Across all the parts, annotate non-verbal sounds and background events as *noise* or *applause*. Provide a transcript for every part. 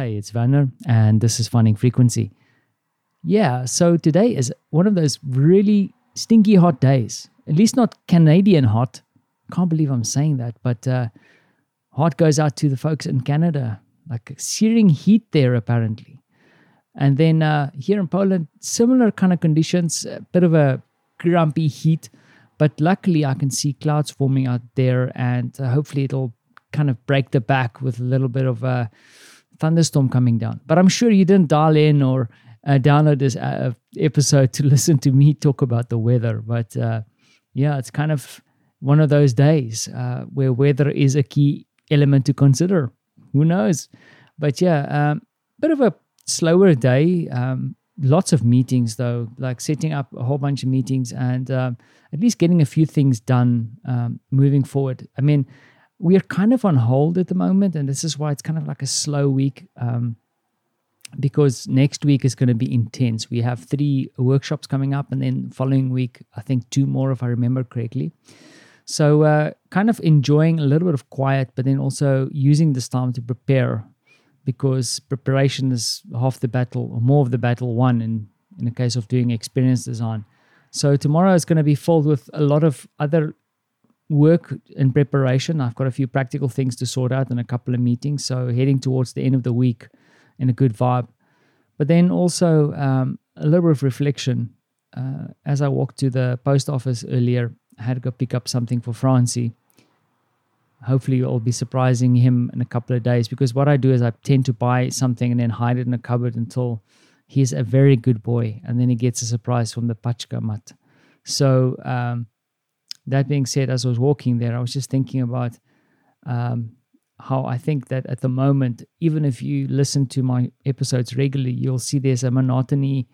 Hey, it's Werner, and this is Finding Frequency. Yeah, so today is one of those really stinky hot days. At least not Canadian hot. Can't believe I'm saying that, but uh, heart goes out to the folks in Canada. Like searing heat there, apparently. And then uh, here in Poland, similar kind of conditions, a bit of a grumpy heat. But luckily, I can see clouds forming out there, and uh, hopefully, it'll kind of break the back with a little bit of a thunderstorm coming down. But I'm sure you didn't dial in or uh, download this uh, episode to *laughs* listen to me talk about the weather. But uh, yeah, it's kind of one of those days uh, where weather is a key element to consider. Who knows? But yeah, um, bit of a slower day. Um, lots of meetings though, like setting up a whole bunch of meetings and um, at least getting a few things done um, moving forward. I mean, we are kind of on hold at the moment, and this is why it's kind of like a slow week. Um, because next week is going to be intense. We have three workshops coming up, and then following week, I think two more, if I remember correctly. So, uh, kind of enjoying a little bit of quiet, but then also using this time to prepare because preparation is half the battle or more of the battle won in, in the case of doing experience design. So, tomorrow is going to be filled with a lot of other work in preparation. I've got a few practical things to sort out and a couple of meetings. So, heading towards the end of the week in a good vibe. But then also um, a little bit of reflection. Uh, as I walked to the post office earlier, I had to go pick up something for Francie. Hopefully, I'll be surprising him in a couple of days because what I do is I tend to buy something and then hide it in a cupboard until he's a very good boy and then he gets a surprise from the Paczkomat. So, um, that being said, as I was walking there, I was just thinking about um, how I think that at the moment, even if you listen to my episodes regularly, you'll see there's a monotony.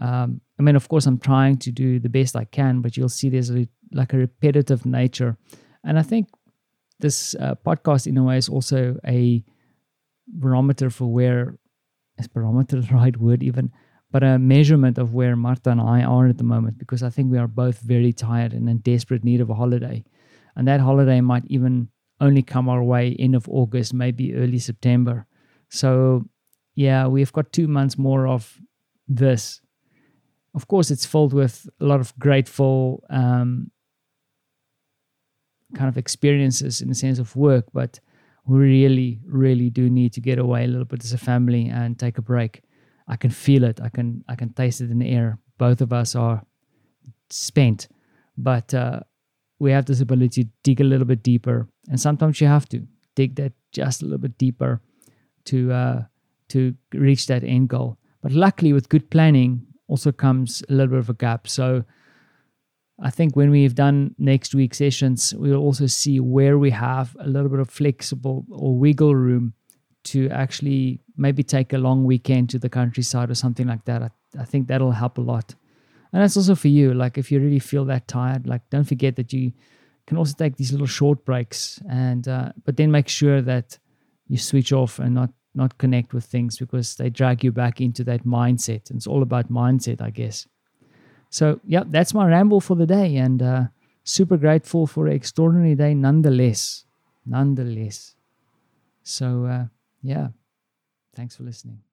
Um, I mean, of course, I'm trying to do the best I can, but you'll see there's a, like a repetitive nature. And I think this uh, podcast, in a way, is also a barometer for where is barometer the *laughs* right word even, but a measurement of where Marta and I are at the moment, because I think we are both very tired and in desperate need of a holiday. And that holiday might even only come our way end of August, maybe early September. So, yeah, we've got two months more of this. Of course, it's filled with a lot of grateful um, kind of experiences in the sense of work, but we really, really do need to get away a little bit as a family and take a break. I can feel it. I can, I can taste it in the air. Both of us are spent, but uh, we have this ability to dig a little bit deeper, and sometimes you have to dig that just a little bit deeper to uh, to reach that end goal. But luckily, with good planning, also comes a little bit of a gap. So I think when we've done next week's sessions, we'll also see where we have a little bit of flexible or wiggle room to actually maybe take a long weekend to the countryside or something like that. I, I think that'll help a lot. And that's also for you. Like if you really feel that tired like don't forget that you can also take these little short breaks and uh, but then make sure that you switch off and not not connect with things because they drag you back into that mindset. And it's all about mindset i guess. So yeah that's my ramble for the day and uh, super grateful for an extraordinary day nonetheless. Nonetheless. So uh, yeah. Thanks for listening